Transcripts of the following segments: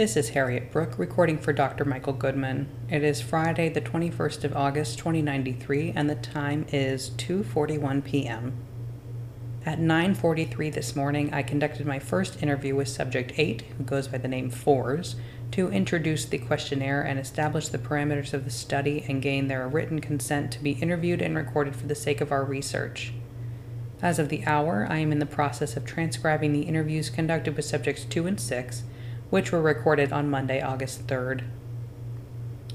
This is Harriet Brooke recording for Dr. Michael Goodman. It is Friday, the 21st of August, 2093, and the time is 2:41 p.m. At 9:43 this morning, I conducted my first interview with subject 8, who goes by the name Fours, to introduce the questionnaire and establish the parameters of the study and gain their written consent to be interviewed and recorded for the sake of our research. As of the hour, I am in the process of transcribing the interviews conducted with subjects 2 and 6 which were recorded on Monday, August 3rd.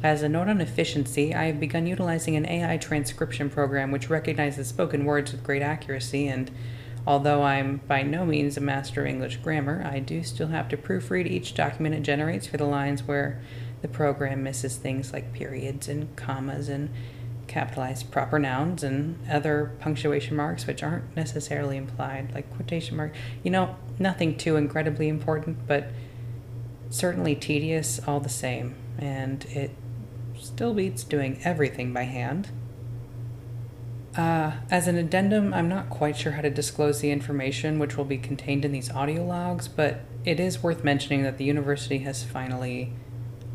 As a note on efficiency, I have begun utilizing an AI transcription program which recognizes spoken words with great accuracy, and although I'm by no means a master of English grammar, I do still have to proofread each document it generates for the lines where the program misses things like periods and commas and capitalized proper nouns and other punctuation marks which aren't necessarily implied, like quotation mark. You know, nothing too incredibly important, but certainly tedious all the same, and it still beats doing everything by hand. Uh, as an addendum, I'm not quite sure how to disclose the information which will be contained in these audio logs, but it is worth mentioning that the university has finally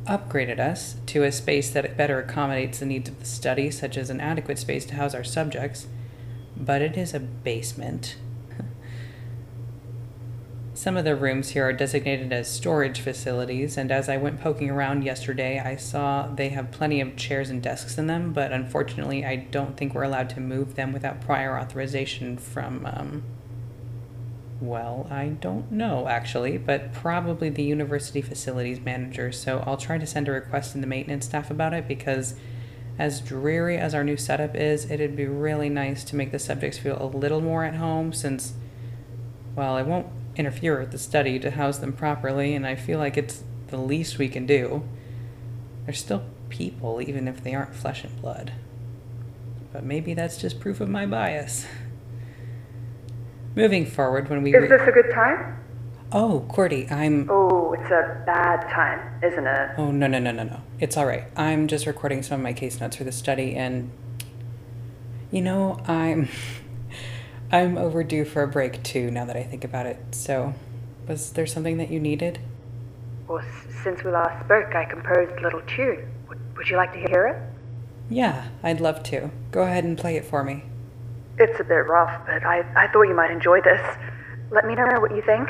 upgraded us to a space that better accommodates the needs of the study, such as an adequate space to house our subjects, but it is a basement some of the rooms here are designated as storage facilities, and as I went poking around yesterday, I saw they have plenty of chairs and desks in them, but unfortunately, I don't think we're allowed to move them without prior authorization from, um, well, I don't know actually, but probably the university facilities manager. So I'll try to send a request to the maintenance staff about it because, as dreary as our new setup is, it'd be really nice to make the subjects feel a little more at home since, well, it won't interfere with the study to house them properly, and I feel like it's the least we can do. They're still people, even if they aren't flesh and blood. But maybe that's just proof of my bias. Moving forward, when we. Is this a good time? Oh, Cordy, I'm. Oh, it's a bad time, isn't it? Oh, no, no, no, no, no. It's all right. I'm just recording some of my case notes for the study, and. You know, I'm. I'm overdue for a break too, now that I think about it. So, was there something that you needed? Well, since we last spoke, I composed a little tune. Would, would you like to hear it? Yeah, I'd love to. Go ahead and play it for me. It's a bit rough, but I, I thought you might enjoy this. Let me know what you think.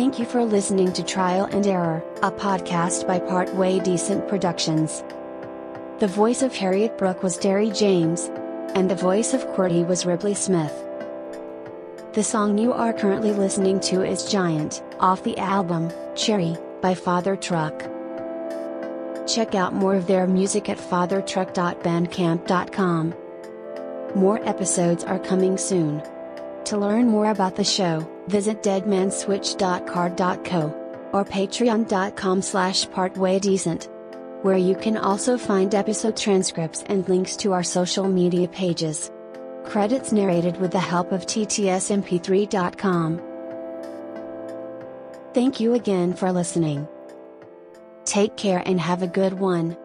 Thank you for listening to Trial and Error, a podcast by Partway Decent Productions. The voice of Harriet Brooke was Derry James, and the voice of Cordy was Ripley Smith. The song you are currently listening to is Giant, off the album, Cherry, by Father Truck. Check out more of their music at fathertruck.bandcamp.com. More episodes are coming soon. To learn more about the show, visit deadmanswitch.carrd.co or patreon.com slash partwaydecent, where you can also find episode transcripts and links to our social media pages. Credits narrated with the help of ttsmp3.com. Thank you again for listening. Take care and have a good one.